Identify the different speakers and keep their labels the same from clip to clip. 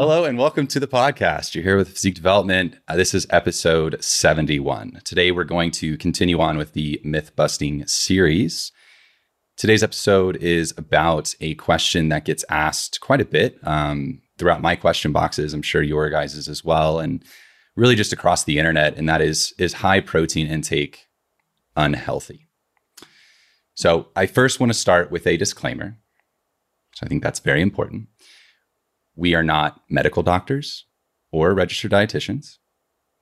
Speaker 1: Hello and welcome to the podcast. You're here with Physique Development. Uh, this is episode 71. Today we're going to continue on with the myth busting series. Today's episode is about a question that gets asked quite a bit um, throughout my question boxes. I'm sure your guys's as well, and really just across the internet. And that is is high protein intake unhealthy? So I first want to start with a disclaimer. So I think that's very important. We are not medical doctors or registered dietitians.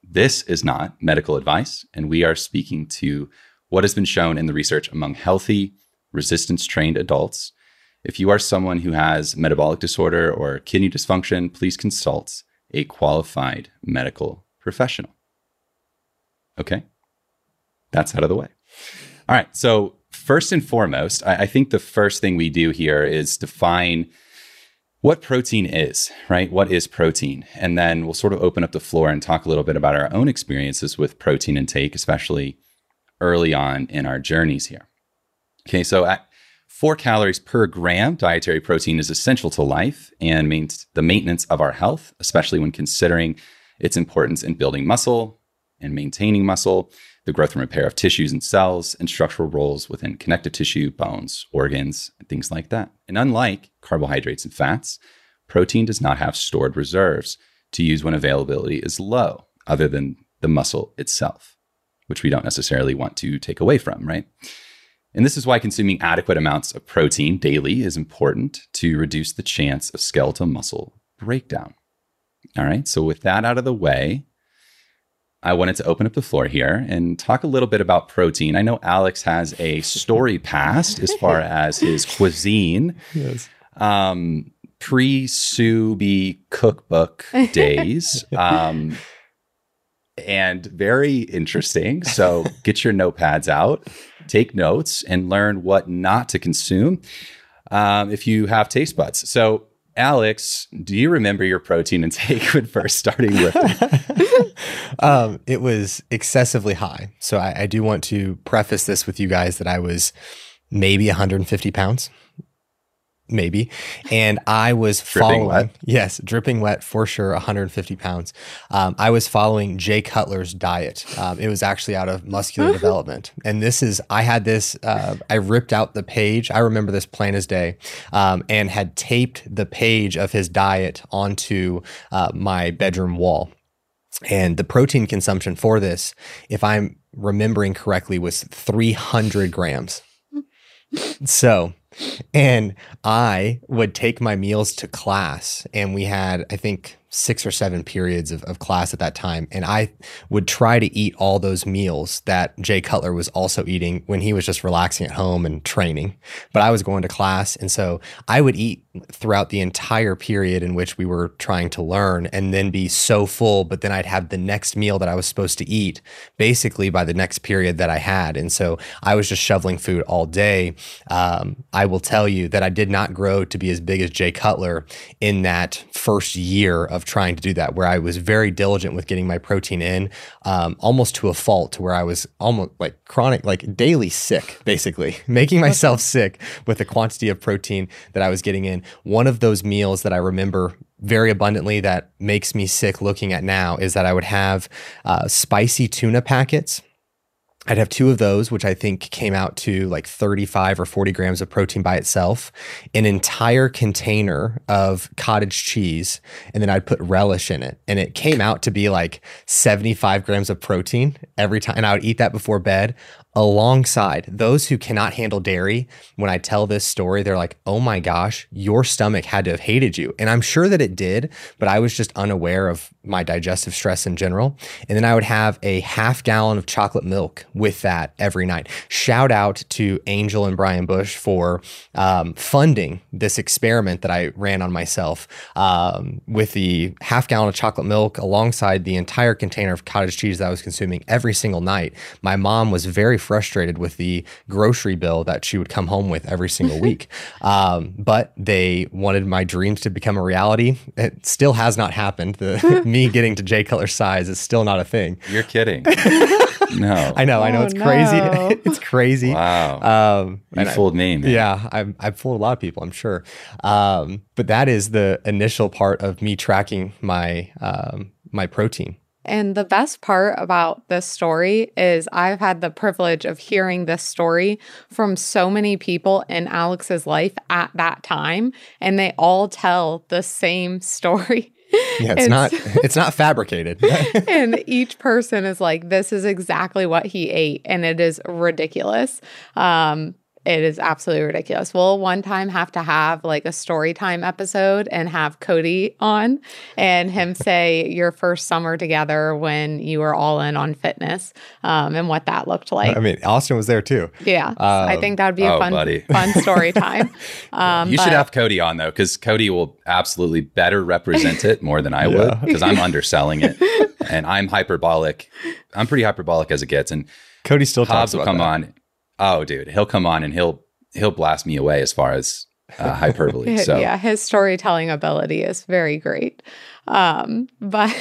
Speaker 1: This is not medical advice, and we are speaking to what has been shown in the research among healthy, resistance trained adults. If you are someone who has metabolic disorder or kidney dysfunction, please consult a qualified medical professional. Okay, that's out of the way. All right, so first and foremost, I, I think the first thing we do here is define what protein is, right? What is protein? And then we'll sort of open up the floor and talk a little bit about our own experiences with protein intake, especially early on in our journeys here. Okay, so at four calories per gram, dietary protein is essential to life and means the maintenance of our health, especially when considering its importance in building muscle and maintaining muscle, the growth and repair of tissues and cells, and structural roles within connective tissue, bones, organs, and things like that. And unlike carbohydrates and fats, protein does not have stored reserves to use when availability is low, other than the muscle itself, which we don't necessarily want to take away from, right? And this is why consuming adequate amounts of protein daily is important to reduce the chance of skeletal muscle breakdown. All right, so with that out of the way, I wanted to open up the floor here and talk a little bit about protein. I know Alex has a story past as far as his cuisine. Yes. Um, Pre Subi cookbook days. Um, and very interesting. So get your notepads out, take notes, and learn what not to consume um, if you have taste buds. So Alex, do you remember your protein intake when first starting lifting?
Speaker 2: um, it was excessively high. So I, I do want to preface this with you guys that I was maybe 150 pounds maybe. And I was following, wet. yes, dripping wet for sure, 150 pounds. Um, I was following Jay Cutler's diet. Um, it was actually out of muscular development. And this is, I had this, uh, I ripped out the page. I remember this plain as day um, and had taped the page of his diet onto uh, my bedroom wall. And the protein consumption for this, if I'm remembering correctly, was 300 grams. So and I would take my meals to class, and we had, I think, six or seven periods of, of class at that time. And I would try to eat all those meals that Jay Cutler was also eating when he was just relaxing at home and training. But I was going to class. And so I would eat throughout the entire period in which we were trying to learn and then be so full. But then I'd have the next meal that I was supposed to eat basically by the next period that I had. And so I was just shoveling food all day. Um, I will tell you that I did not grow to be as big as Jay Cutler in that first year of trying to do that, where I was very diligent with getting my protein in, um, almost to a fault, to where I was almost like chronic, like daily sick, basically, making myself sick with the quantity of protein that I was getting in. One of those meals that I remember very abundantly that makes me sick looking at now is that I would have uh, spicy tuna packets I'd have two of those, which I think came out to like 35 or 40 grams of protein by itself, an entire container of cottage cheese, and then I'd put relish in it. And it came out to be like 75 grams of protein every time. And I would eat that before bed alongside those who cannot handle dairy. When I tell this story, they're like, oh my gosh, your stomach had to have hated you. And I'm sure that it did, but I was just unaware of my digestive stress in general. And then I would have a half gallon of chocolate milk with that every night. Shout out to Angel and Brian Bush for um, funding this experiment that I ran on myself um, with the half gallon of chocolate milk alongside the entire container of cottage cheese that I was consuming every single night. My mom was very frustrated with the grocery bill that she would come home with every single week. Um, but they wanted my dreams to become a reality. It still has not happened. The me getting to Jay Cutler size is still not a thing.
Speaker 1: You're kidding. no.
Speaker 2: I know, I know.
Speaker 3: Oh,
Speaker 2: It's crazy.
Speaker 3: no.
Speaker 2: it's crazy.
Speaker 1: Wow.
Speaker 2: Um,
Speaker 1: you
Speaker 2: and I-
Speaker 1: fooled me, man.
Speaker 2: yeah, I've, I've fooled a lot of people, I'm sure. Um, but that is the initial part of me tracking my um, my protein.
Speaker 3: And the best part about this story is I've had the privilege of hearing this story from so many people in Alex's life at that time, and they all tell the same story.
Speaker 2: Yeah, it's, not it's not fabricated.
Speaker 3: and each person is like, this is exactly what he ate. And it is ridiculous. Um, it is absolutely ridiculous. We'll one time have to have like a story time episode and have Cody on and him say your first summer together when you were all in on fitness um, and what that looked like.
Speaker 2: I mean, Austin was there too.
Speaker 3: yeah. I
Speaker 2: um,
Speaker 3: think that would be a
Speaker 1: oh,
Speaker 3: fun,
Speaker 1: buddy.
Speaker 3: fun story time. Um,
Speaker 1: you should have Cody on though, because Cody will absolutely better represent it more than I would, because I'm underselling it and I'm hyperbolic. I'm pretty hyperbolic as it gets. And
Speaker 2: Cody still
Speaker 1: Hobbs
Speaker 2: talks
Speaker 1: will
Speaker 2: about
Speaker 1: come
Speaker 2: that.
Speaker 1: on. Oh, dude, he'll come on and he'll he'll blast me away as far as uh, hyperbole. So
Speaker 3: yeah, his storytelling ability is very great. Um, but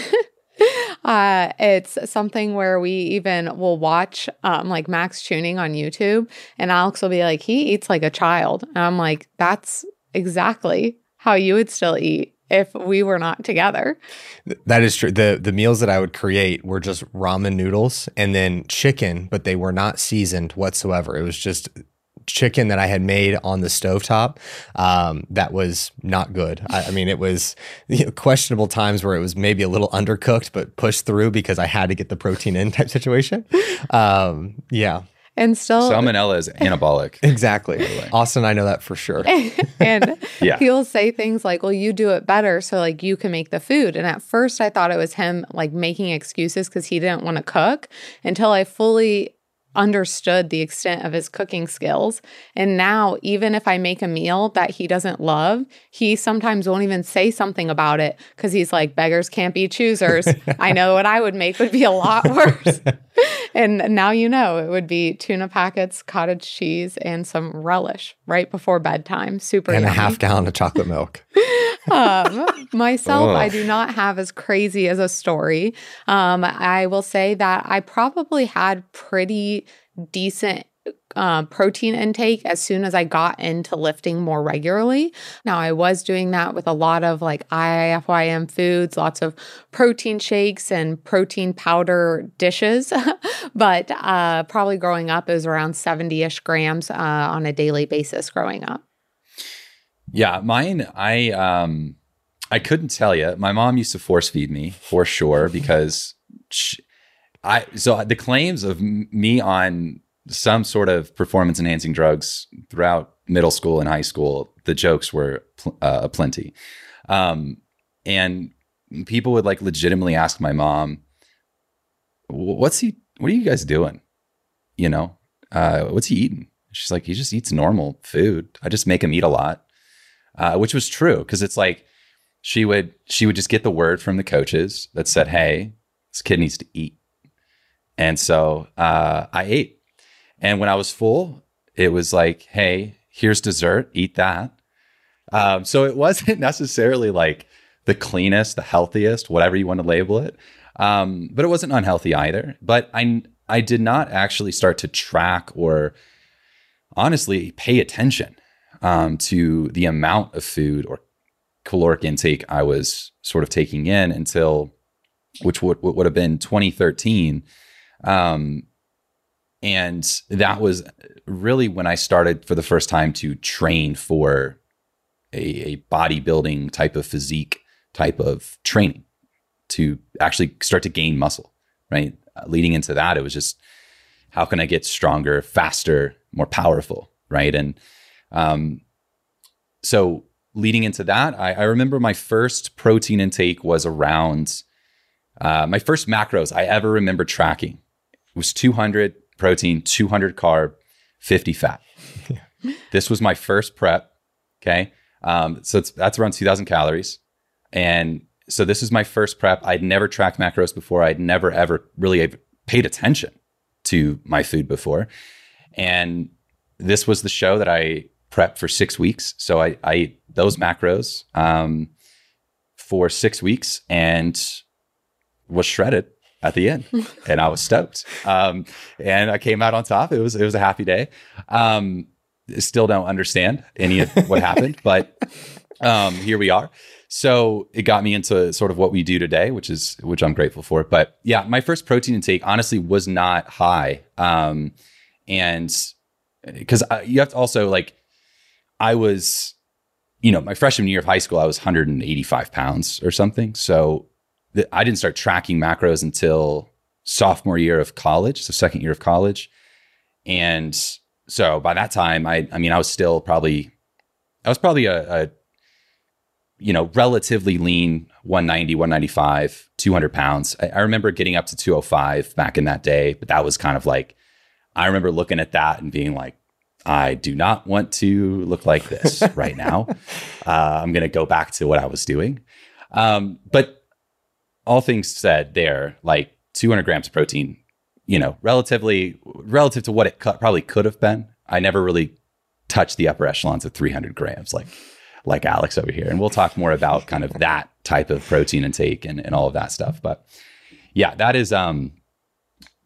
Speaker 3: uh, it's something where we even will watch um, like Max tuning on YouTube, and Alex will be like, he eats like a child. And I'm like, that's exactly how you would still eat if we were not together.
Speaker 2: That is true. The the meals that I would create were just ramen noodles and then chicken, but they were not seasoned whatsoever. It was just chicken that I had made on the stovetop um, that was not good. I, I mean, it was you know, questionable times where it was maybe a little undercooked, but pushed through because I had to get the protein in type situation. Um, yeah,
Speaker 3: And still,
Speaker 1: salmonella is anabolic.
Speaker 2: exactly. Austin, I know that for sure.
Speaker 3: and
Speaker 1: Yeah.
Speaker 3: he'll say things like, Well, you do it better, so like you can make the food. And at first I thought it was him like making excuses because he didn't want to cook until I fully understood the extent of his cooking skills. And now, even if I make a meal that he doesn't love, he sometimes won't even say something about it because he's like, beggars can't be choosers. I know what I would make would be a lot worse. and now you know it would be tuna packets, cottage cheese, and some relish right before bedtime. Super
Speaker 2: and a half gallon of chocolate milk.
Speaker 3: um, myself, I do not have as crazy as a story. Um, I will say that I probably had pretty decent uh, protein intake as soon as I got into lifting more regularly. Now, I was doing that with a lot of like IFYM foods, lots of protein shakes and protein powder dishes. but uh, probably growing up, it was around 70 ish grams uh, on a daily basis growing up.
Speaker 1: Yeah, mine. I um, I couldn't tell you. My mom used to force feed me for sure because sh I. So the claims of me on some sort of performance enhancing drugs throughout middle school and high school, the jokes were pl- uh, aplenty, um, and people would like legitimately ask my mom, "What's he? What are you guys doing? You know, uh, what's he eating?" She's like, "He just eats normal food. I just make him eat a lot." uh, which was true because it's like she would she would just get the word from the coaches that said, "Hey, this kid needs to eat," and so uh, I ate. And when I was full, it was like, "Hey, here's dessert. Eat that." Um, so it wasn't necessarily like the cleanest, the healthiest, whatever you want to label it, um, but it wasn't unhealthy either. But I I did not actually start to track or honestly pay attention um, to the amount of food or caloric intake I was sort of taking in until, which would, would have been 2013. Um, and that was really when I started for the first time to train for a, a bodybuilding type of physique type of training to actually start to gain muscle, right? Uh, leading into that, it was just how can I get stronger, faster, more powerful, right? And um, so leading into that, I, I remember my first protein intake was around uh, my first macros I ever remember tracking was 200 protein, 200 carb, 50 fat. This was my first prep. Okay. Um, so it's, that's around 2000 calories. And so this is my first prep. I'd never tracked macros before. I'd never, ever really paid attention to my food before. And this was the show that I prepped for six weeks. So I, I ate those macros um, for six weeks and was shredded at the end, and I was stoked. Um, and I came out on top. It was it was a happy day. Um, still don't understand any of what happened, but um, here we are. So it got me into sort of what we do today, which is which I'm grateful for. But yeah, my first protein intake honestly was not high, um, and because you have to also like, I was, you know, my freshman year of high school, I was 185 pounds or something. So I didn't start tracking macros until sophomore year of college, so second year of college, and so by that time, I I mean I was still probably I was probably a, a you know, relatively lean 190, 195, 200 pounds. I, I, remember getting up to 205 back in that day, but that was kind of like, I remember looking at that and being like, I do not want to look like this right now. Uh, I'm going to go back to what I was doing. Um, but all things said, there, like 200 grams of protein, you know, relatively relative to what it cu- probably could have been. I never really touched the upper echelons of 300 grams. Like like Alex over here. And we'll talk more about kind of that type of protein intake and, and all of that stuff. But yeah, that is um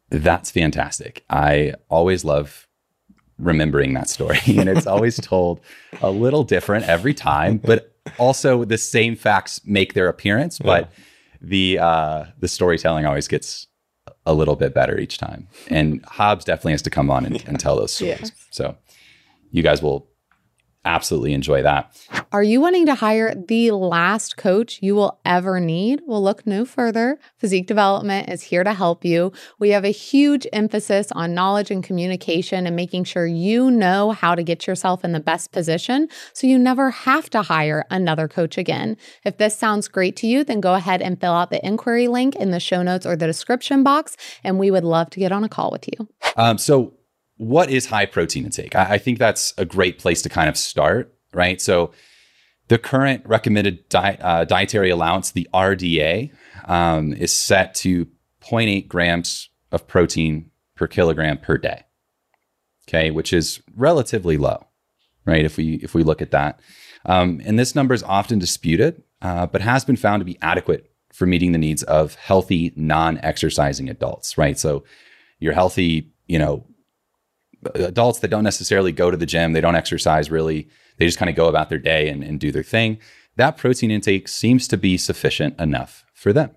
Speaker 1: that's fantastic. I always love remembering that story. and it's always told a little different every time, but also the same facts make their appearance, but yeah. The uh the storytelling always gets a little bit better each time. And Hobbs definitely has to come on and, yeah. and tell those stories. Yeah. So you guys will absolutely enjoy that.
Speaker 3: Are you wanting to hire the last coach you will ever need? Well, look no further. Physique Development is here to help you. We have a huge emphasis on knowledge and communication and making sure you know how to get yourself in the best position so you never have to hire another coach again. If this sounds great to you, then go ahead and fill out the inquiry link in the show notes or the description box, and we would love to get on a call with you.
Speaker 1: Um, so, what is high protein intake? I, I, think that's a great place to kind of start, right? So, the current recommended di- uh, dietary allowance, the RDA, um, is set to 0.8 grams of protein per kilogram per day. Okay, which is relatively low, right? If we if we look at that, um, and this number is often disputed, uh, but has been found to be adequate for meeting the needs of healthy non-exercising adults, right? So, you're healthy, you know, adults that don't necessarily go to the gym, they don't exercise really, they just kind of go about their day and, and do their thing. That protein intake seems to be sufficient enough for them.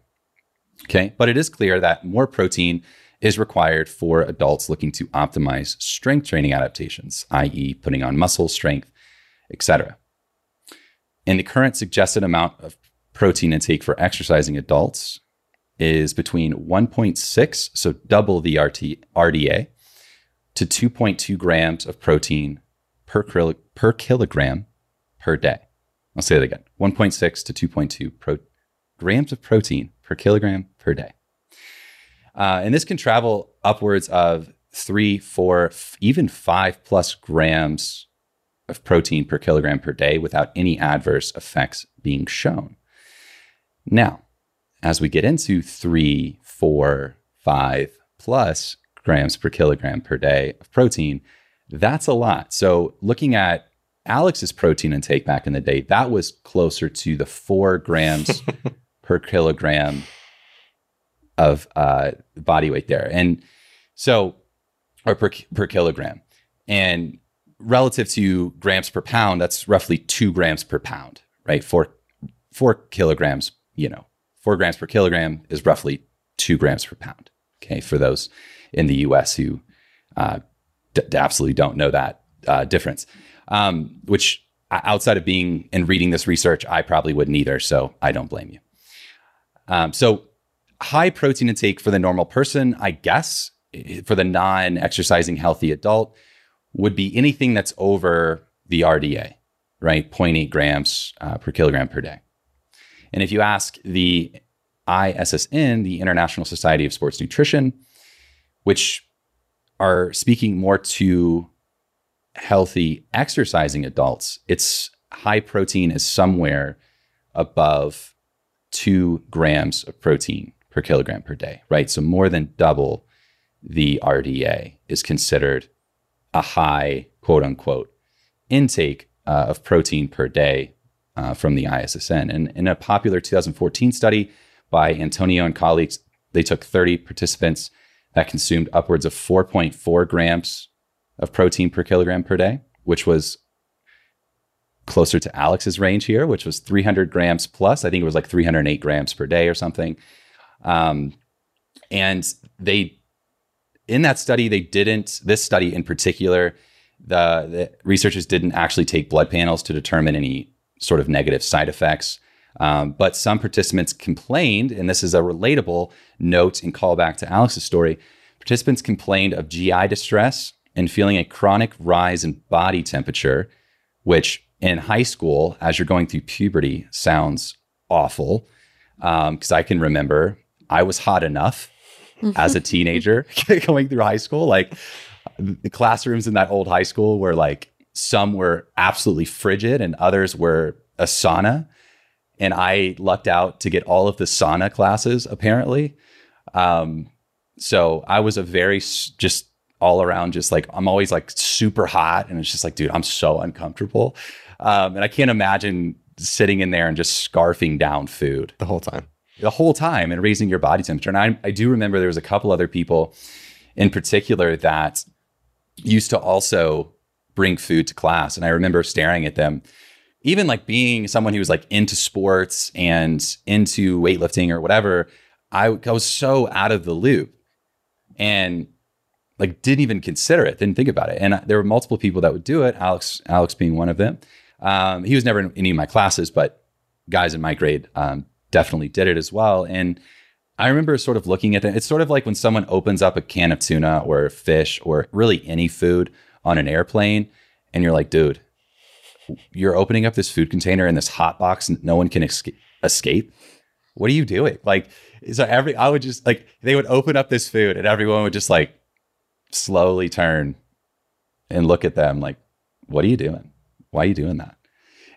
Speaker 1: Okay. But it is clear that more protein is required for adults looking to optimize strength training adaptations, i.e., putting on muscle strength, etc. And the current suggested amount of protein intake for exercising adults is between 1.6, so double the RT, RDA, to 2.2 grams of protein per, per kilogram per day. I'll say that again 1.6 to 2.2 pro- grams of protein per kilogram per day. Uh, and this can travel upwards of three, four, f- even five plus grams of protein per kilogram per day without any adverse effects being shown. Now, as we get into three, four, five plus grams per kilogram per day of protein, that's a lot. So looking at Alex's protein intake back in the day, that was closer to the four grams per kilogram of uh, body weight there. And so, or per, per kilogram. And relative to grams per pound, that's roughly two grams per pound, right? Four, four kilograms, you know, four grams per kilogram is roughly two grams per pound. Okay. For those in the US who uh, d- absolutely don't know that uh, difference. Um, which outside of being and reading this research, I probably wouldn't either. So I don't blame you. Um, so high protein intake for the normal person, I guess, for the non exercising healthy adult would be anything that's over the RDA, right? 0.8 grams uh, per kilogram per day. And if you ask the ISSN, the International Society of Sports Nutrition, which are speaking more to healthy exercising adults, its high protein is somewhere above two grams of protein per kilogram per day, right? So more than double the RDA is considered a high, quote unquote, intake uh, of protein per day uh, from the ISSN. And in a popular 2014 study by Antonio and colleagues, they took 30 participants that consumed upwards of 4.4 grams of protein per kilogram per day, which was closer to Alex's range here, which was 300 grams plus. I think it was like 308 grams per day or something. Um, and they, in that study, they didn't, this study in particular, the, the researchers didn't actually take blood panels to determine any sort of negative side effects. Um, but some participants complained, and this is a relatable note and callback to Alex's story. Participants complained of GI distress and feeling a chronic rise in body temperature, which in high school, as you're going through puberty, sounds awful. Because um, I can remember I was hot enough as a teenager going through high school. Like the classrooms in that old high school were like some were absolutely frigid and others were a sauna. And I lucked out to get all of the sauna classes apparently. Um, so I was a very just all around, just like I'm always like super hot. And it's just like, dude, I'm so uncomfortable. Um, and I can't imagine sitting in there and just scarfing down food
Speaker 2: the whole time.
Speaker 1: The whole time and raising your body temperature. And I, I do remember there was a couple other people in particular that used to also bring food to class. And I remember staring at them, even like being someone who was like into sports and into weightlifting or whatever. I, I was so out of the loop and like didn't even consider it, didn't think about it. And there were multiple people that would do it. Alex, Alex being one of them. Um, he was never in any of my classes, but guys in my grade um, definitely did it as well. And I remember sort of looking at it. It's sort of like when someone opens up a can of tuna or fish or really any food on an airplane, and you're like, dude, you're opening up this food container in this hot box, and no one can escape. What are you doing? Like, so every I would just like they would open up this food, and everyone would just like slowly turn and look at them like, what are you doing? Why are you doing that?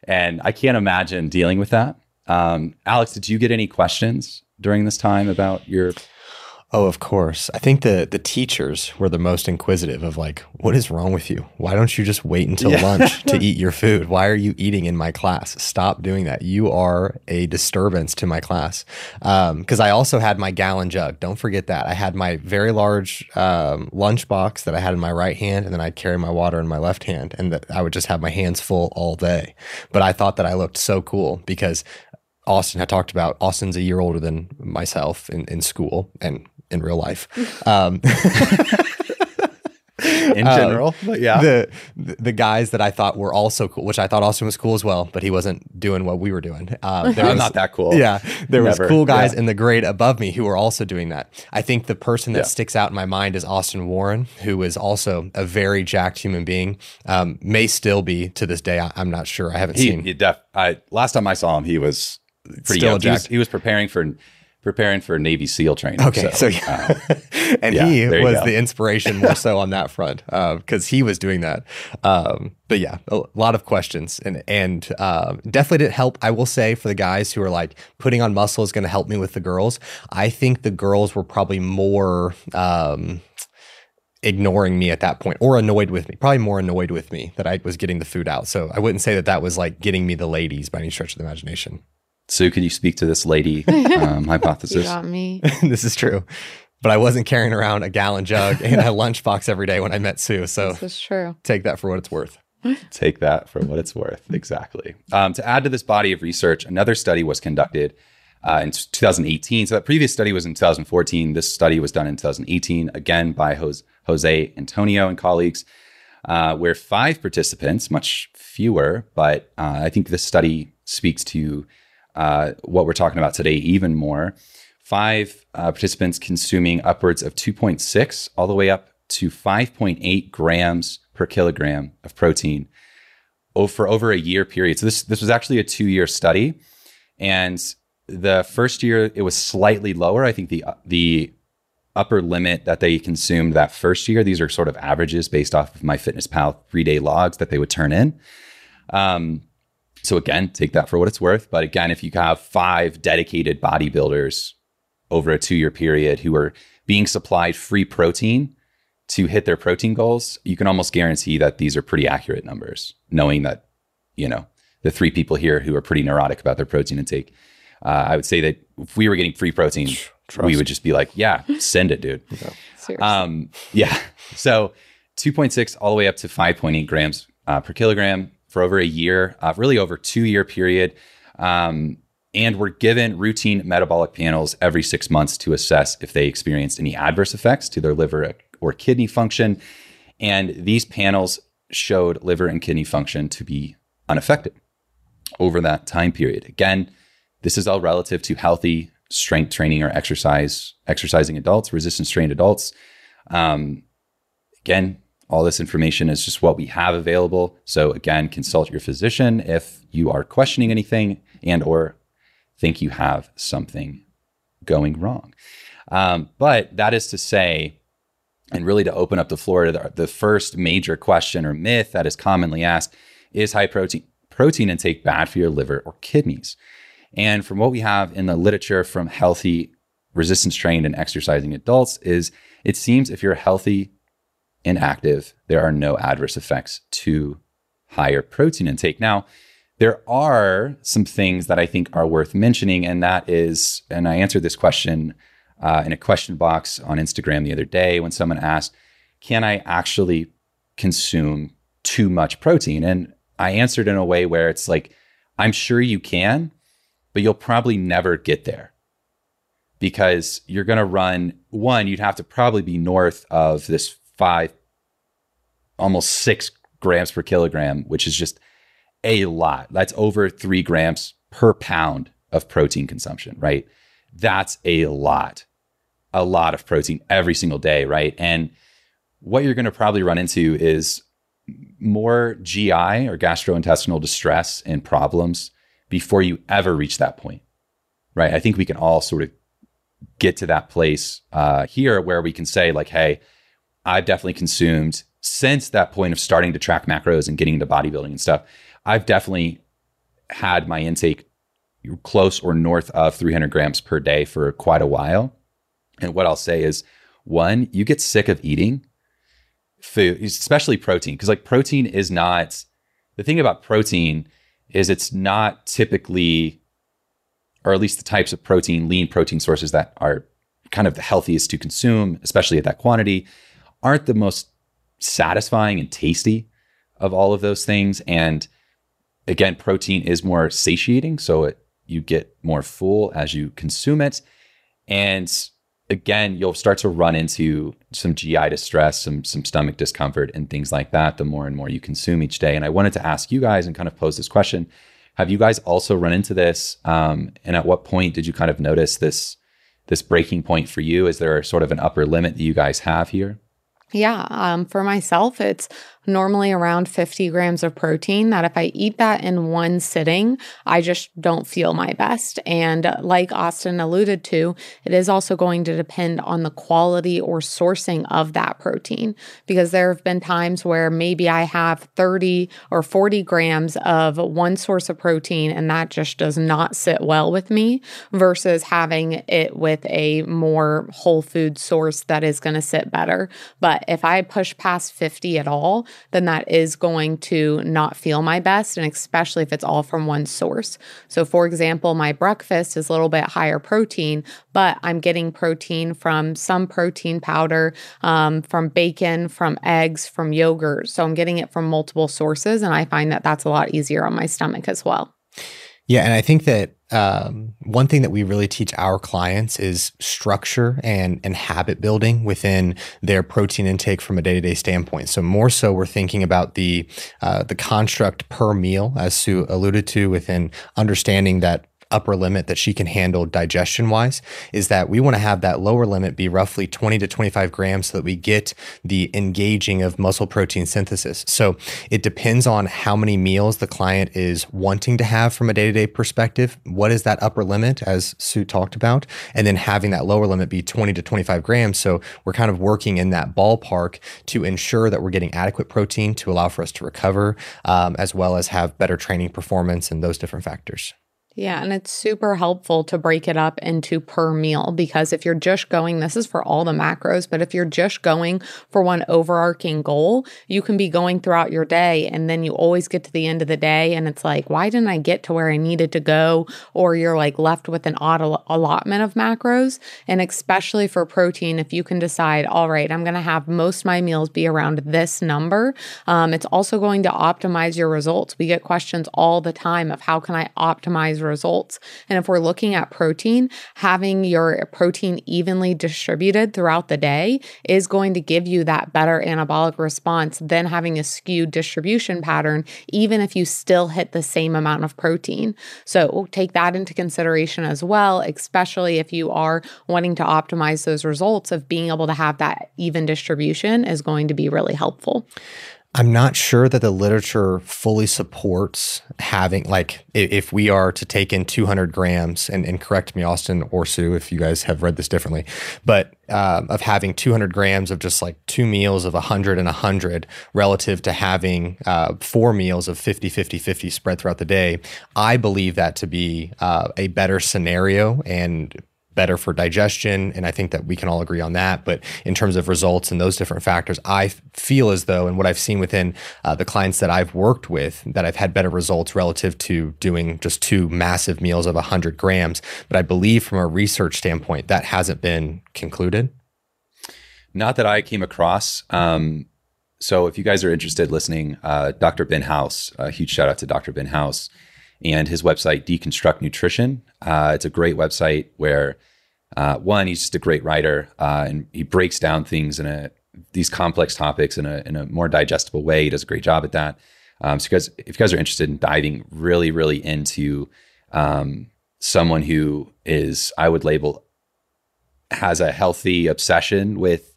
Speaker 1: And I can't imagine dealing with that. Um, Alex, did you get any questions during this time about your
Speaker 2: Oh, of course. I think the the teachers were the most inquisitive of like, what is wrong with you? Why don't you just wait until yeah. lunch to eat your food? Why are you eating in my class? Stop doing that. You are a disturbance to my class. Because um, I also had my gallon jug. Don't forget that. I had my very large um, lunch box that I had in my right hand, and then I'd carry my water in my left hand, and that I would just have my hands full all day. But I thought that I looked so cool because Austin had talked about Austin's a year older than myself in, in school and in real life. Um,
Speaker 1: in um, general, but yeah,
Speaker 2: the the guys that I thought were also cool, which I thought Austin was cool as well, but he wasn't doing what we were doing.
Speaker 1: Um, there was, not that cool.
Speaker 2: Yeah, there Never. was cool guys yeah. in the grade above me who were also doing that. I think the person that yeah. sticks out in my mind is Austin Warren, who is also a very jacked human being. Um, may still be to this day. I, am not sure. I haven't
Speaker 1: he,
Speaker 2: seen.
Speaker 1: He def- I, last time I saw him, he was pretty still young. He was, he was preparing for preparing for Navy SEAL training.
Speaker 2: Okay, so, so uh, and yeah, he was the inspiration more so on that front because uh, he was doing that. Um, but yeah, a lot of questions and and um, definitely didn't help. I will say for the guys who are like putting on muscle is going to help me with the girls. I think the girls were probably more. Um, ignoring me at that point or annoyed with me probably more annoyed with me that i was getting the food out so i wouldn't say that that was like getting me the ladies by any stretch of the imagination
Speaker 1: Sue, could you speak to this lady um, hypothesis? you
Speaker 3: got me.
Speaker 2: this is true. But I wasn't carrying around a gallon jug and a lunchbox every day when I met Sue. So
Speaker 3: this is true.
Speaker 2: Take that for what it's worth.
Speaker 1: Take that for what it's worth. Exactly. Um, to add to this body of research, another study was conducted uh, in 2018. So that previous study was in 2014. This study was done in 2018, again by Jose, Jose Antonio and colleagues, uh, where five participants, much fewer, but uh, I think this study speaks to uh, what we're talking about today even more. Five uh, participants consuming upwards of 2.6 all the way up to 5.8 grams per kilogram of protein for over a year period. So this this was actually a two year study, and the first year it was slightly lower. I think the the upper limit that they consumed that first year. These are sort of averages based off of MyFitnessPal three day logs that they would turn in. Um, so again, take that for what it's worth. But again, if you have five dedicated bodybuilders over a two year period who are being supplied free protein to hit their protein goals, you can almost guarantee that these are pretty accurate numbers, knowing that, you know, the three people here who are pretty neurotic about their protein intake. Uh, I would say that if we were getting free protein, Trust. we would just be like, yeah, send it, dude. Yeah. Um, yeah. So 2.6 all the way up to 5.8 grams uh, per kilogram for over a year, uh, really over two year period. Um, and we're given routine metabolic panels every six months to assess if they experienced any adverse effects to their liver or kidney function. And these panels showed liver and kidney function to be unaffected over that time period. Again, this is all relative to healthy strength training or exercise, exercising adults, resistance trained adults. Um, again, all this information is just what we have available. So again, consult your physician if you are questioning anything and or think you have something going wrong. Um, but that is to say, and really to open up the floor to the, the first major question or myth that is commonly asked is high protein protein intake bad for your liver or kidneys? And from what we have in the literature from healthy, resistance trained, and exercising adults, is it seems if you're healthy and active, there are no adverse effects to higher protein intake. Now, there are some things that I think are worth mentioning, and that is, and I answered this question uh, in a question box on Instagram the other day when someone asked, Can I actually consume too much protein? And I answered in a way where it's like, I'm sure you can, but you'll probably never get there because you're going to run one, you'd have to probably be north of this five, almost six grams per kilogram, which is just a lot. That's over three grams per pound of protein consumption, right? That's a lot, a lot of protein every single day, right? And what you're going to probably run into is more GI or gastrointestinal distress and problems before you ever reach that point, right? I think we can all sort of get to that place uh, here where we can say, like, hey, I've definitely consumed since that point of starting to track macros and getting into bodybuilding and stuff. I've definitely had my intake close or north of 300 grams per day for quite a while. And what I'll say is, one, you get sick of eating food, especially protein, because like protein is not the thing about protein is it's not typically, or at least the types of protein, lean protein sources that are kind of the healthiest to consume, especially at that quantity, aren't the most satisfying and tasty of all of those things. And again, protein is more satiating, so it, you get more full as you consume it. And again, you'll start to run into some GI distress, some some stomach discomfort, and things like that. The more and more you consume each day. And I wanted to ask you guys and kind of pose this question: Have you guys also run into this? Um, and at what point did you kind of notice this this breaking point for you? Is there sort of an upper limit that you guys have here?
Speaker 3: Yeah, um, for myself, it's normally around 50 grams of protein that if I eat that in one sitting, I just don't feel my best. And like Austin alluded to, it is also going to depend on the quality or sourcing of that protein because there have been times where maybe I have 30 or 40 grams of one source of protein and that just does not sit well with me versus having it with a more whole food source that is going to sit better. But if I push past 50 at all, then that is going to not feel my best. And especially if it's all from one source. So, for example, my breakfast is a little bit higher protein, but I'm getting protein from some protein powder, um, from bacon, from eggs, from yogurt. So, I'm getting it from multiple sources. And I find that that's a lot easier on my stomach as well.
Speaker 2: Yeah. And I think that um, one thing that we really teach our clients is structure and and habit building within their protein intake from a day to day standpoint. So more so, we're thinking about the uh, the construct per meal, as Sue alluded to, within understanding that upper limit that she can handle digestion wise is that we want to have that lower limit be roughly 20 to 25 grams so that we get the engaging of muscle protein synthesis. So it depends on how many meals the client is wanting to have from a day to day perspective. What is that upper limit, as Sue talked about? And then having that lower limit be 20 to 25 grams. So we're kind of working in that ballpark to ensure that we're getting adequate protein to allow for us to recover, um, as well as have better training performance and those different factors.
Speaker 3: Yeah, and it's super helpful to break it up into per meal because if you're just going, this is for all the macros, but if you're just going for one overarching goal, you can be going throughout your day and then you always get to the end of the day and it's like, why didn't I get to where I needed to go? Or you're like left with an odd allotment of macros. And especially for protein, if you can decide, all right, I'm going to have most my meals be around this number, um, it's also going to optimize your results. We get questions all the time of how can I optimize results. And if we're looking at protein, having your protein evenly distributed throughout the day is going to give you that better anabolic response than having a skewed distribution pattern, even if you still hit the same amount of protein. So take that into consideration as well, especially if you are wanting to optimize those results of being able to have that even distribution is going to be really helpful.
Speaker 2: I'm not sure that the literature fully supports having, like, if we are to take in 200 grams, and, and correct me, Austin or Sue, if you guys have read this differently, but um, of having 200 grams of just like two meals of 100 and 100 relative to having uh, four meals of 50, 50, 50 spread throughout the day, I believe that to be uh, a better scenario and better for digestion. And I think that we can all agree on that. But in terms of results and those different factors, I feel as though, and what I've seen within uh, the clients that I've worked with, that I've had better results relative to doing just two massive meals of 100 grams. But I believe from a research standpoint, that hasn't been concluded.
Speaker 1: Not that I came across. Um, so if you guys are interested listening, uh, Dr. Ben House, a huge shout out to Dr. Ben House and his website, Deconstruct Nutrition. Uh, it's a great website where, uh, one, he's just a great writer uh, and he breaks down things in a these complex topics in a in a more digestible way. He does a great job at that. Um, so, you guys, if you guys are interested in diving really, really into um, someone who is, I would label, has a healthy obsession with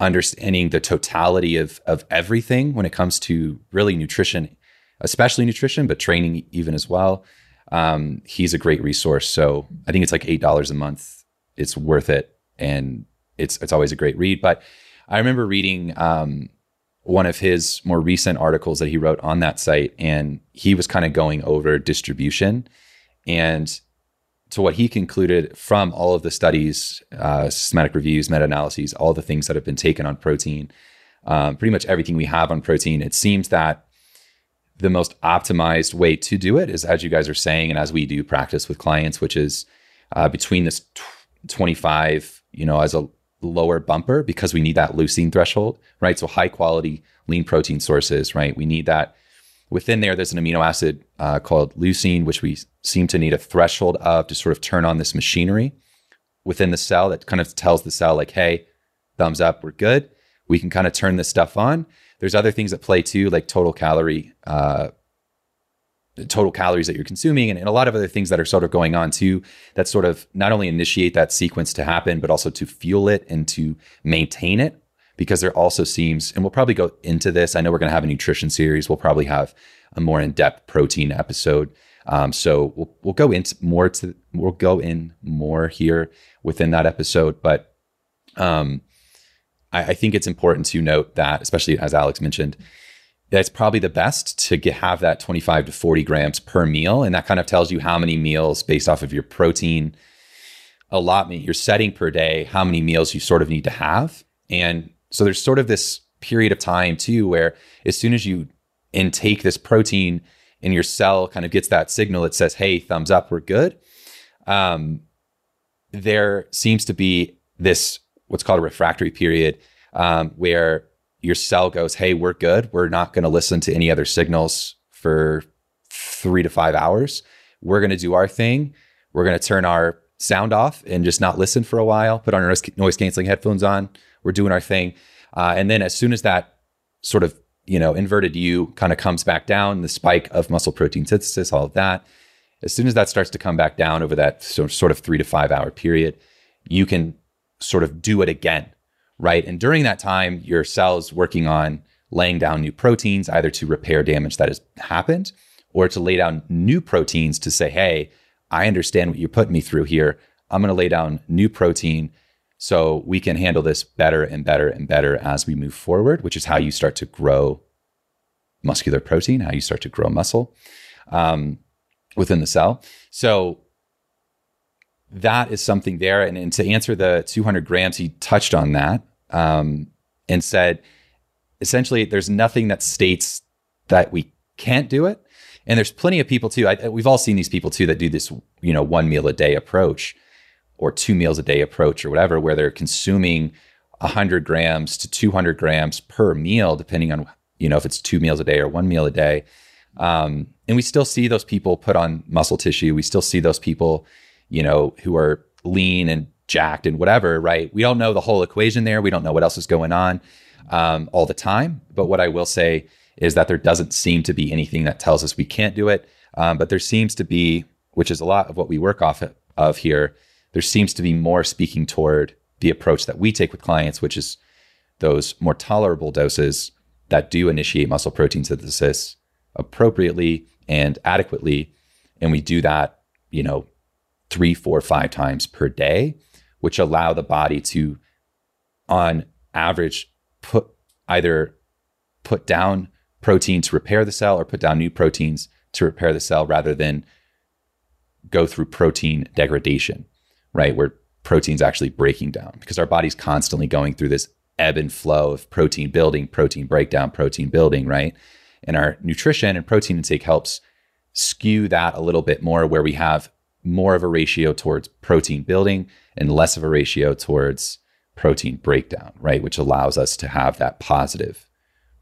Speaker 1: understanding the totality of of everything when it comes to really nutrition especially nutrition, but training even as well. Um, he's a great resource. So I think it's like eight dollars a month. It's worth it, and it's it's always a great read. But I remember reading um, one of his more recent articles that he wrote on that site, and he was kind of going over distribution and to what he concluded from all of the studies, uh, systematic reviews, meta analyses, all the things that have been taken on protein, um, pretty much everything we have on protein. It seems that the most optimized way to do it is as you guys are saying and as we do practice with clients which is uh, between this t- 25 you know as a lower bumper because we need that leucine threshold right? So high quality lean protein sources right? We need that. Within there there's an amino acid uh, called leucine which we seem to need a threshold of to sort of turn on this machinery. Within the cell that kind of tells the cell like hey thumbs up we're good. We can kind of turn this stuff on there's other things that play too, like total calorie, uh, total calories that you're consuming, and, and a lot of other things that are sort of going on too. That sort of not only initiate that sequence to happen, but also to fuel it and to maintain it. Because there also seems, and we'll probably go into this. I know we're going to have a nutrition series. We'll probably have a more in-depth protein episode. Um, so we'll we'll go into more to we'll go in more here within that episode, but um, I, I think it's important to note that, especially as Alex mentioned, that's probably the best to get, have that 25 to 40 grams per meal. And that kind of tells you how many meals based off of your protein allotment you're setting per day, how many meals you sort of need to have. And so there's sort of this period of time too, where as soon as you intake this protein and your cell kind of gets that signal that says, hey, thumbs up, we're good. Um, there seems to be this what's called a refractory period, um, where your cell goes, "Hey, we're good. We're not going to listen to any other signals for three to five hours. We're going to do our thing. We're going to turn our sound off and just not listen for a while. Put on our noise canceling headphones on. We're doing our thing, uh, and then as soon as that sort of you know inverted U kind of comes back down, the spike of muscle protein synthesis, all of that. As soon as that starts to come back down over that sort of three to five hour period, you can sort of do it again, right? And during that time, your cell's working on laying down new proteins, either to repair damage that has happened or to lay down new proteins to say, hey, I understand what you're putting me through here. I'm going to lay down new protein so we can handle this better and better and better as we move forward, which is how you start to grow muscular protein, how you start to grow muscle. Um, within the cell. So that is something there. And, and to answer the 200 grams, he touched on that um, and said essentially there's nothing that states that we can't do it. And there's plenty of people too. I, we've all seen these people too that do this, you know, one meal a day approach or two meals a day approach or whatever, where they're consuming 100 grams to 200 grams per meal, depending on, you know, if it's two meals a day or one meal a day. Um, and we still see those people put on muscle tissue. We still see those people, you know, who are lean and jacked and whatever, right? We don't know the whole equation there. We don't know what else is going on um, all the time. But what I will say is that there doesn't seem to be anything that tells us we can't do it. Um, but there seems to be, which is a lot of what we work off of here, there seems to be more speaking toward the approach that we take with clients, which is those more tolerable doses that do initiate muscle protein synthesis appropriately and adequately. And we do that, you know, three, four, five times per day, which allow the body to, on average, put either put down protein to repair the cell or put down new proteins to repair the cell rather than go through protein degradation, right? Where protein's actually breaking down because our body's constantly going through this ebb and flow of protein building, protein breakdown, protein building, right? And our nutrition and protein intake helps skew that a little bit more where we have more of a ratio towards protein building and less of a ratio towards protein breakdown, right? Which allows us to have that positive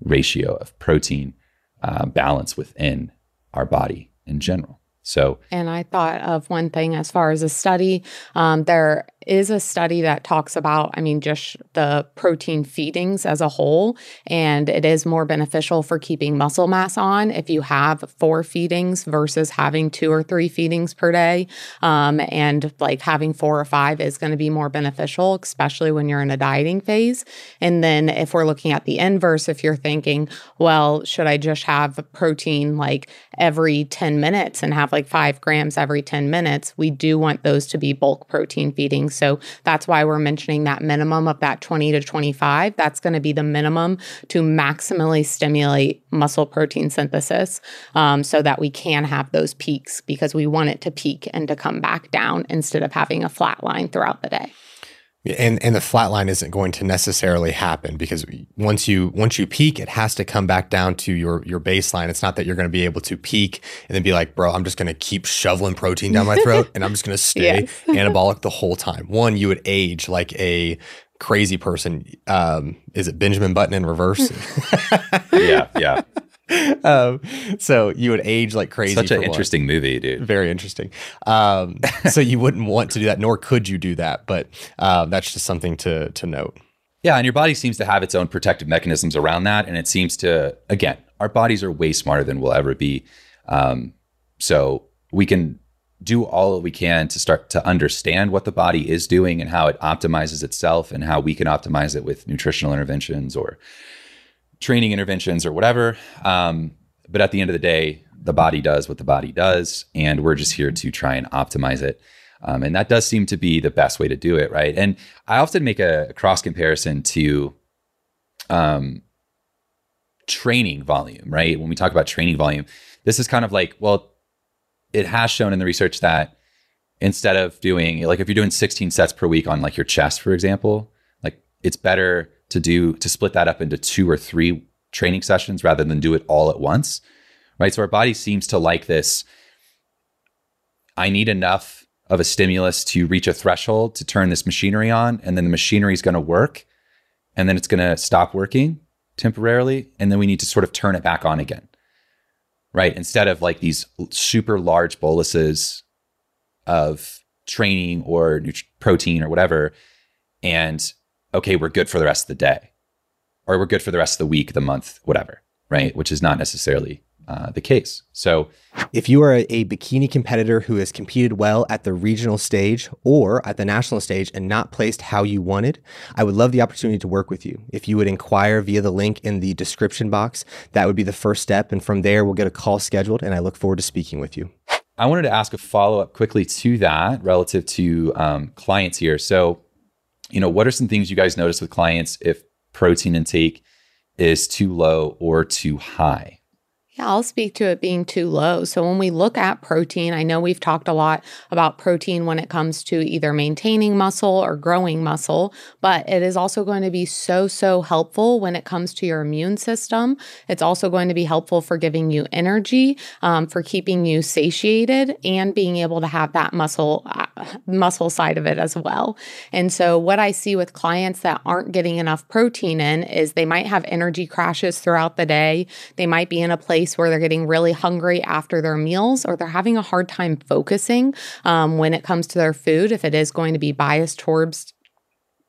Speaker 1: ratio of protein uh, balance within our body in general. So,
Speaker 3: and I thought of one thing as far as a study. Um, there is a study that talks about, I mean, just the protein feedings as a whole, and it is more beneficial for keeping muscle mass on if you have four feedings versus having two or three feedings per day. Um, and like having four or five is going to be more beneficial, especially when you're in a dieting phase. And then if we're looking at the inverse, if you're thinking, well, should I just have protein like every 10 minutes and have like five grams every 10 minutes? We do want those to be bulk protein feedings so that's why we're mentioning that minimum of that 20 to 25. That's going to be the minimum to maximally stimulate muscle protein synthesis um, so that we can have those peaks because we want it to peak and to come back down instead of having a flat line throughout the day
Speaker 2: and and the flat line isn't going to necessarily happen because once you once you peak it has to come back down to your your baseline. It's not that you're going to be able to peak and then be like bro i'm just going to keep shoveling protein down my throat and i'm just going to stay yes. anabolic the whole time. One you would age like a crazy person. Um is it benjamin button in reverse?
Speaker 1: Yeah yeah
Speaker 2: um, so you would age like crazy.
Speaker 1: Such an interesting one. movie, dude.
Speaker 2: Very interesting. Um, so you wouldn't want to do that, nor could you do that. But uh, that's just something to to note.
Speaker 1: Yeah, and your body seems to have its own protective mechanisms around that, and it seems to again, our bodies are way smarter than we'll ever be. Um, so we can do all that we can to start to understand what the body is doing and how it optimizes itself, and how we can optimize it with nutritional interventions or training interventions or whatever. Um, but at the end of the day, the body does what the body does, and we're just here to try and optimize it. Um, and that does seem to be the best way to do it, right? And I often make a cross comparison to um, training volume, right? When we talk about training volume, this is kind of like, well, it has shown in the research that instead of doing like if you're doing 16 sets per week on like your chest, for example, like it's better to do to split that up into two or three training sessions rather than do it all at once. Right. So our body seems to like this. I need enough of a stimulus to reach a threshold to turn this machinery on, and then the machinery is going to work, and then it's going to stop working temporarily, and then we need to sort of turn it back on again. Right. Instead of like these super large boluses of training or protein or whatever, and okay, we're good for the rest of the day, or we're good for the rest of the week, the month, whatever, right? Which is not necessarily uh, the case. So,
Speaker 2: if you are a, bikini competitor who has competed well at the regional stage or at the national stage and not placed how you wanted, I would love the opportunity to work with you. If you would inquire via the link in the description box, that would be the first step. And from there, we'll get a call scheduled, and I look forward to speaking with you.
Speaker 1: I wanted to ask a follow up quickly to that relative to um, clients here. So, you know, what are some things you guys notice with clients if protein intake is too low or too high?
Speaker 3: Yeah, I'll speak to it being too low. So, when we look at protein, I know we've talked a lot about protein when it comes to either maintaining muscle or growing muscle, but it is also going to be so, so helpful when it comes to your immune system. It's also going to be helpful for giving you energy, um, for keeping you satiated, and being able to have that muscle, uh, muscle side of it as well. And so, what I see with clients that aren't getting enough protein in is they might have energy crashes throughout the day. They might be in a place place where they're getting really hungry after their meals or they're having a hard time focusing um, when it comes to their food, if it is going to be biased towards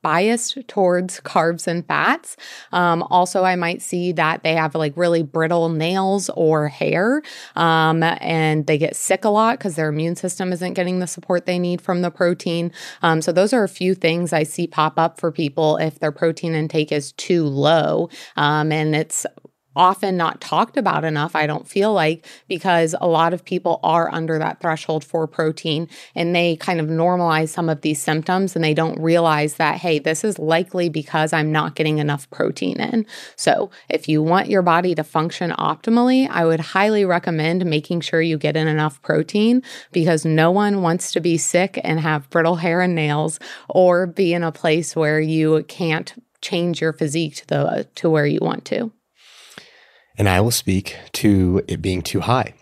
Speaker 3: biased towards carbs and fats. Um, also, I might see that they have like really brittle nails or hair, um, and they get sick a lot because their immune system isn't getting the support they need from the protein. Um, so, those are a few things I see pop up for people if their protein intake is too low. Um, and it's often not talked about enough, I don't feel like, because a lot of people are under that threshold for protein and they kind of normalize some of these symptoms and they don't realize that, hey, this is likely because I'm not getting enough protein in. So, if you want your body to function optimally, I would highly recommend making sure you get in enough protein because no one wants to be sick and have brittle hair and nails or be in a place where you can't change your physique to the to where you want to
Speaker 2: and I will speak to it being too high.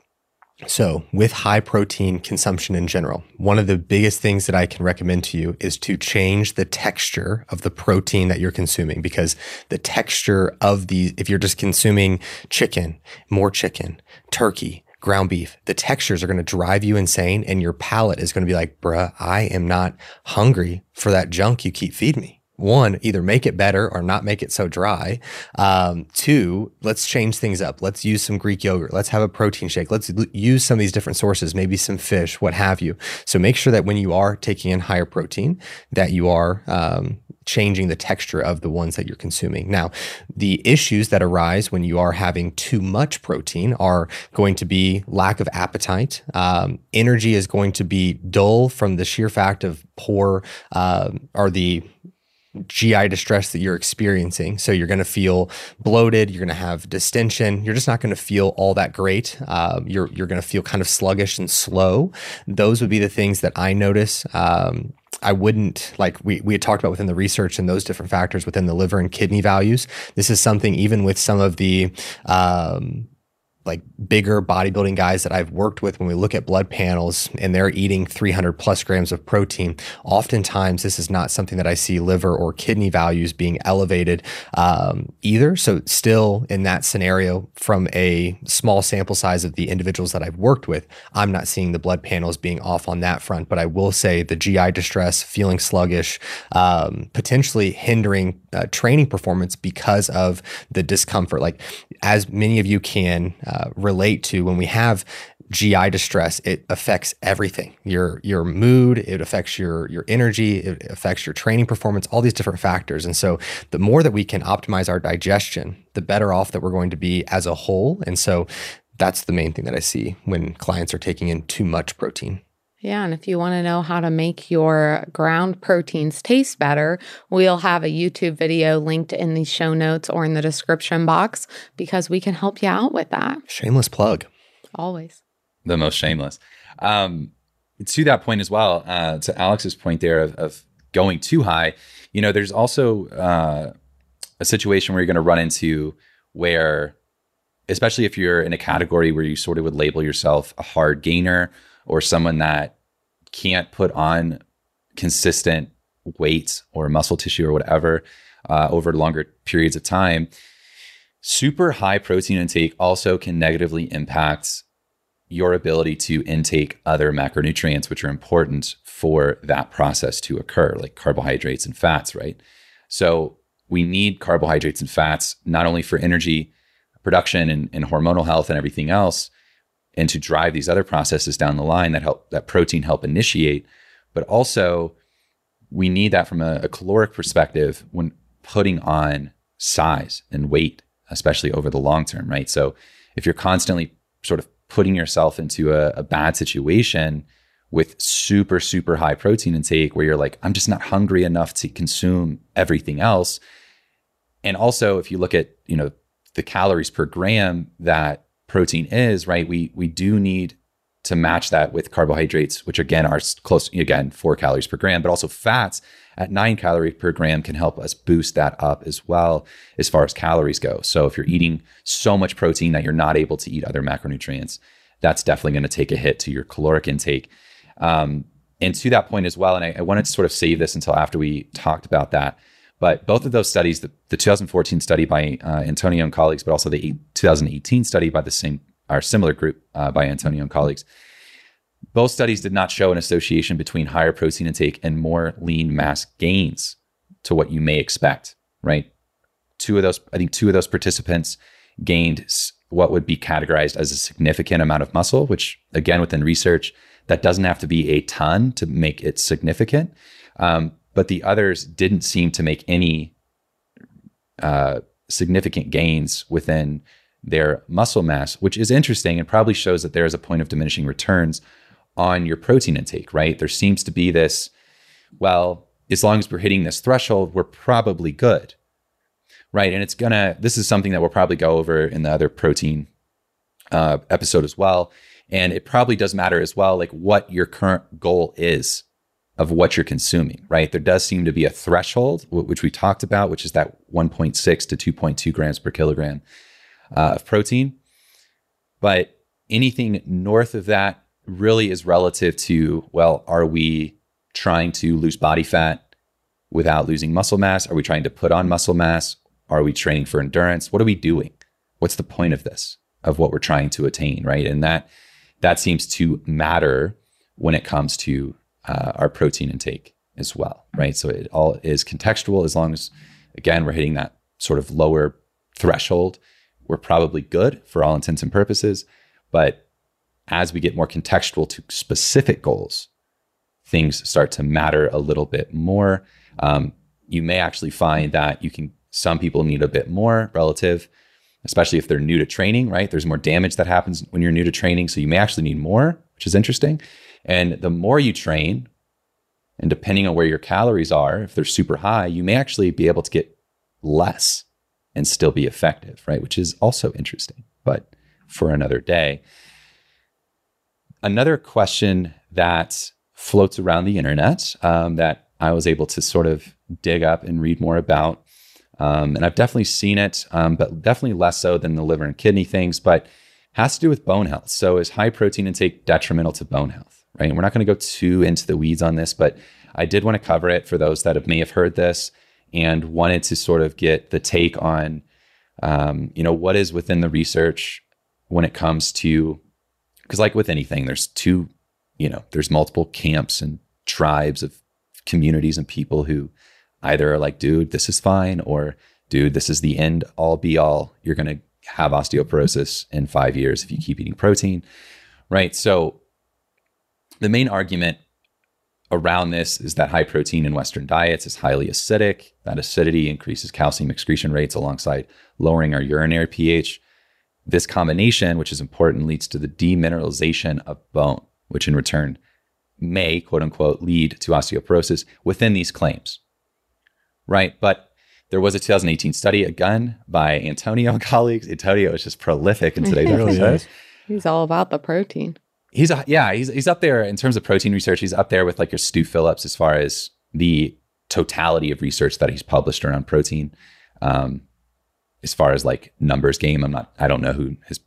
Speaker 2: So, with high protein consumption in general, one of the biggest things that I can recommend to you is to change the texture of the protein that you're consuming because the texture of the, if you're just consuming chicken, more chicken, turkey, ground beef, the textures are going to drive you insane and your palate is going to be like, bruh, I am not hungry for that junk you keep feeding me one, either make it better or not make it so dry. Um, two, let's change things up. Let's use some Greek yogurt. Let's have a protein shake. Let's l- use some of these different sources, maybe some fish, what have you. So make sure that when you are taking in higher protein, that you are um, changing the texture of the ones that you're consuming. Now, the issues that arise when you are having too much protein are going to be lack of appetite. Um, energy is going to be dull from the sheer fact of poor uh, or the GI distress that you're experiencing. So you're going to feel bloated. You're going to have distension. You're just not going to feel all that great. Um, you're you're going to feel kind of sluggish and slow. Those would be the things that I notice. Um, I wouldn't like we we had talked about within the research and those different factors within the liver and kidney values. This is something even with some of the um, like bigger bodybuilding guys that I've worked with when we look at blood panels and they're eating 300 plus grams of protein, oftentimes this is not something that I see liver or kidney values being elevated um, either. So, still in that scenario, from a small sample size of the individuals that I've worked with, I'm not seeing the blood panels being off on that front. But I will say the GI distress, feeling sluggish, um, potentially hindering uh, training performance because of the discomfort. Like, as many of you can. Uh, uh, relate to when we have GI distress, it affects everything. Your your mood, it affects your your energy, it affects your training performance, all these different factors. And so the more that we can optimize our digestion, the better off that we're going to be as a whole. And so that's the main thing that I see when clients are taking in too much protein.
Speaker 3: Yeah, and if you want to know how to make your ground proteins taste better, we'll have a YouTube video linked in the show notes or in the description box because we can help you out with that.
Speaker 2: Shameless plug.
Speaker 3: Always.
Speaker 1: The most shameless. Um, to that point as well, uh, to Alex's point there of, of, going too high, you know, there's also uh, a situation where you're going to run into where, especially if you're in a category where you sort of would label yourself a hard gainer or someone that can't put on consistent weight or muscle tissue or whatever uh, over longer periods of time, super high protein intake also can negatively impact your ability to intake other macronutrients, which are important for that process to occur, like carbohydrates and fats, right? So we need carbohydrates and fats not only for energy production and, and hormonal health and everything else, and to drive these other processes down the line that help that protein help initiate. But also we need that from a, a caloric perspective when putting on size and weight especially over the long term right? So if you're constantly sort of putting yourself into a, a bad situation with super super high protein intake where you're like i'm just not hungry enough to consume everything else. And also if you look at you know the calories per gram that protein is, right, we we do need to match that with carbohydrates, which again are close again four calories per gram, but also fats at nine calories per gram can help us boost that up as well as far as calories go. So if you're eating so much protein that you're not able to eat other macronutrients, that's definitely going to take a hit to your caloric intake. Um, and to that point as well, and I, I, wanted to sort of save this until after we talked about that. But both of those studies, the, the 2014 study by uh, Antonio and colleagues, but also the 2018 study by the same or similar group uh, by Antonio and colleagues, both studies did not show an association between higher protein intake and more lean mass gains to what you may expect, right? Two of those, I think two of those participants gained what would be categorized as a significant amount of muscle, which again, within research, that doesn't have to be a ton to make it significant. Um, but the others didn't seem to make any uh, significant gains within their muscle mass, which is interesting and probably shows that there is a point of diminishing returns on your protein intake, right? There seems to be this, well, as long as we're hitting this threshold, we're probably good, right? And it's gonna, this is something that we'll probably go over in the other protein uh, episode as well. And it probably does matter as well, like what your current goal is of what you're consuming, right? There does seem to be a threshold, which we talked about, which is that 1.6 to 2.2 grams per kilogram uh, of protein. But anything north of that really is relative to well, are we trying to lose body fat without losing muscle mass? Are we trying to put on muscle mass? Are we training for endurance? What are we doing? What's the point of this, of what we're trying to attain, right? And that that seems to matter when it comes to uh, our protein intake as well, right? So it all is contextual as long as, again, we're hitting that sort of lower threshold. We're probably good for all intents and purposes. But as we get more contextual to specific goals, things start to matter a little bit more. Um, you may actually find that you can, some people need a bit more relative, especially if they're new to training, right? There's more damage that happens when you're new to training. So you may actually need more, which is interesting. And the more you train, and depending on where your calories are, if they're super high, you may actually be able to get less and still be effective, right? Which is also interesting, but for another day. Another question that floats around the internet um, that I was able to sort of dig up and read more about. Um, and I've definitely seen it, um, but definitely less so than the liver and kidney things, but has to do with bone health. So is high protein intake detrimental to bone health, right? And we're not going to go too into the weeds on this, but I did want to cover it for those that have, may have heard this and wanted to sort of get the take on, um, you know, what is within the research when it comes to because like with anything there's two you know there's multiple camps and tribes of communities and people who either are like dude this is fine or dude this is the end all be all. You're going to have osteoporosis in 5 years if you keep eating protein. Right? So the main argument around this is that high protein in western diets is highly acidic that acidity increases calcium excretion rates alongside lowering our urinary ph this combination, which is important, leads to the demineralization of bone, which in return may, quote unquote, lead to osteoporosis within these claims. Right. But there was a 2018 study, again, by Antonio and colleagues. Antonio is just prolific in today's episode.
Speaker 3: He's all about the protein.
Speaker 1: He's a, yeah, he's he's up there in terms of protein research. He's up there with like your Stu Phillips as far as the totality of research that he's published around protein. Um, as far as like numbers game, I'm not, I don't know who has,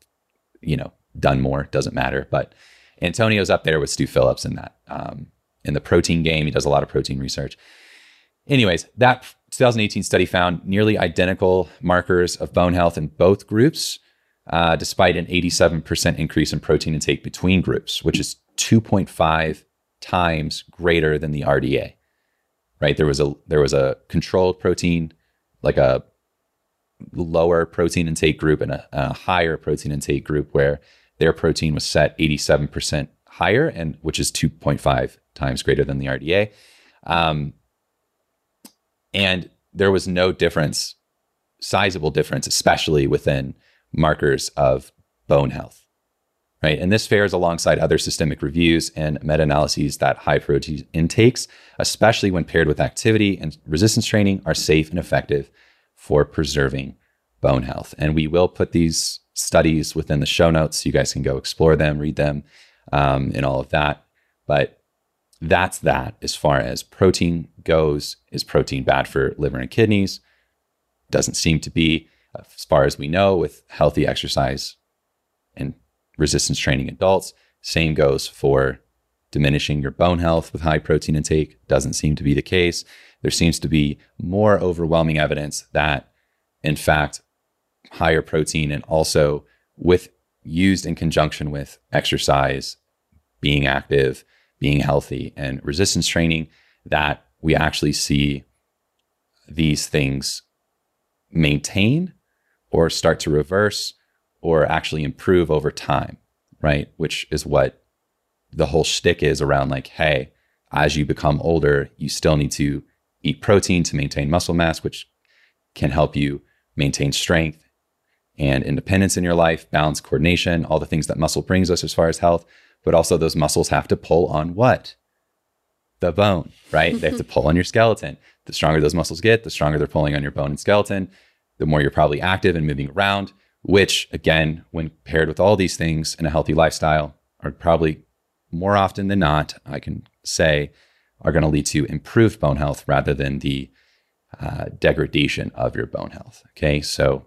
Speaker 1: you know, done more. Doesn't matter. But Antonio's up there with Stu Phillips in that. Um, in the protein game, he does a lot of protein research. Anyways, that 2018 study found nearly identical markers of bone health in both groups, uh, despite an 87% increase in protein intake between groups, which is 2.5 times greater than the RDA. Right? There was a there was a controlled protein, like a lower protein intake group and a, a, higher protein intake group where their protein was set 87% higher and which is 2.5 times greater than the RDA. Um, and there was no difference, sizable difference, especially within markers of bone health. Right. And this fares alongside other systemic reviews and meta analyses that high protein intakes, especially when paired with activity and resistance training, are safe and effective for preserving bone health. And we will put these studies within the show notes. So you guys can go explore them, read them, um, and all of that. But that's that as far as protein goes. Is protein bad for liver and kidneys? Doesn't seem to be, Uh, as far as we know, with healthy exercise and resistance training adults. Same goes for diminishing your bone health with high protein intake. Doesn't seem to be the case. There seems to be more overwhelming evidence that, in fact, higher protein and also with used in conjunction with exercise, being active, being healthy, and resistance training, that we actually see these things maintain or start to reverse or actually improve over time, right? Which is what the whole shtick is around like, hey, as you become older, you still need to eat protein to maintain muscle mass, which can help you maintain strength and independence in your life, balance, coordination, all the things that muscle brings us as far as health. But also, those muscles have to pull on what? The bone, right? they have to pull on your skeleton. The stronger those muscles get, the stronger they're pulling on your bone and skeleton, the more you're probably active and moving around, which, again, when paired with all these things in a healthy lifestyle, are probably more often than not, I can say, are going to lead to improved bone health rather than the uh, degradation of your bone health. Okay. So,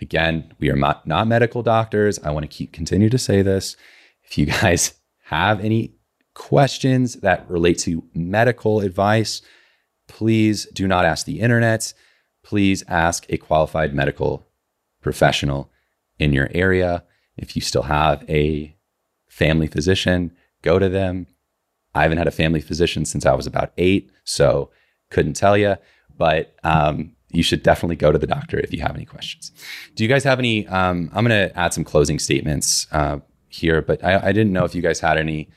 Speaker 1: again, we are not, not medical doctors. I want to keep continue to say this. If you guys have any questions that relate to medical advice, please do not ask the internet. Please ask a qualified medical professional in your area. If you still have a family physician, go to them. I haven't had a family physician since I was about eight, so couldn't tell you. But um, you should definitely go to the doctor if you have any questions. Do you guys have any? Um, I'm going to add some closing statements uh, here, but I, I didn't know if you guys had any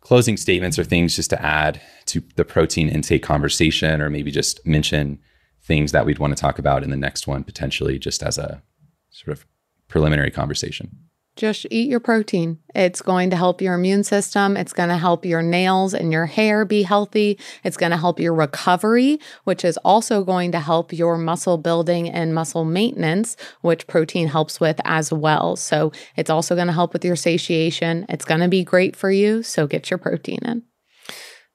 Speaker 1: closing statements or things just to add to the protein intake conversation, or maybe just mention things that we'd want to talk about in the next one, potentially just as a sort of preliminary conversation
Speaker 3: just eat your protein. It's going to help your immune system. It's going to help your nails and your hair be healthy. It's going to help your recovery, which is also going to help your muscle building and muscle maintenance, which protein helps with as well. So it's also going to help with your satiation. It's going to be great for you. So get your protein in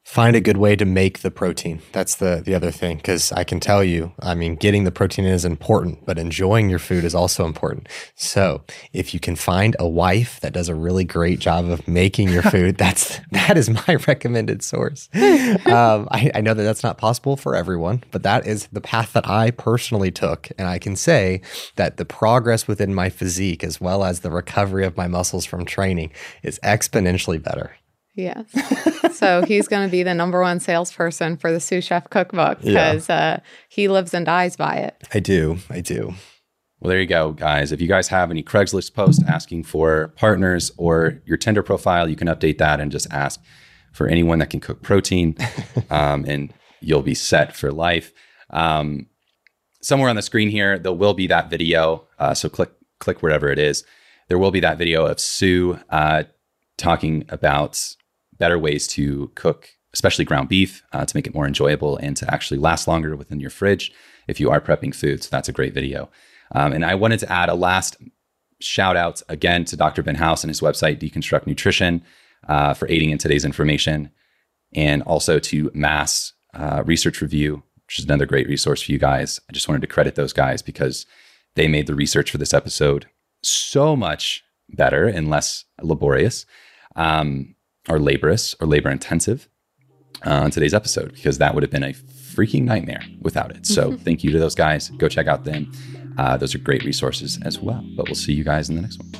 Speaker 2: find a good way to make the protein. That's the the other thing because I can tell you, I mean, getting the protein in is important, but enjoying your food is also important. So, if you can find a wife that does a really great job of making your food, that's that is my recommended source. Um, I, I know that that's not possible for everyone, but that is the path that I personally took, and I can say that the progress within my physique, as well as the recovery of my muscles from training, is exponentially better.
Speaker 3: Yes. so he's going to be the number one salesperson for the sous chef cookbook because yeah. uh, he lives and dies by it.
Speaker 2: I do. I do.
Speaker 1: Well, there you go, guys. If you guys have any Craigslist posts asking for partners or your Tinder profile, you can update that and just ask for anyone that can cook protein, um, and you'll be set for life. Um, somewhere on the screen here, there will be that video. Uh, so click click wherever it is. There will be that video of Sue uh, talking about better ways to cook, especially ground beef, uh, to make it more enjoyable and to actually last longer within your fridge if you are prepping food. So that's a great video. Um, and I wanted to add a last shout out again to Dr. Ben House and his website, Deconstruct Nutrition, uh, for aiding in today's information, and also to Mass uh, Research Review, which is another great resource for you guys. I just wanted to credit those guys because they made the research for this episode so much better and less laborious um, or laborious or labor intensive uh, on today's episode because that would have been a freaking nightmare without it. So thank you to those guys. Go check out them. Uh, those are great resources as well. But we'll see you guys in the next one.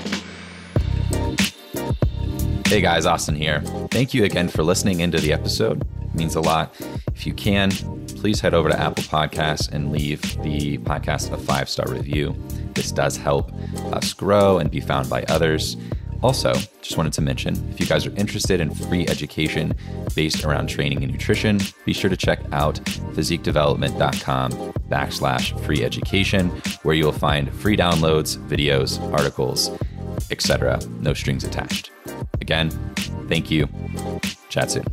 Speaker 1: Hey guys, Austin here. Thank you again for listening into the episode. It means a lot. If you can, please head over to Apple Podcasts and leave the podcast a five star review. This does help us grow and be found by others. Also, just wanted to mention if you guys are interested in free education based around training and nutrition, be sure to check out physiquedevelopment.com backslash free education, where you'll find free downloads, videos, articles, etc. No strings attached. Again, thank you. Chat soon.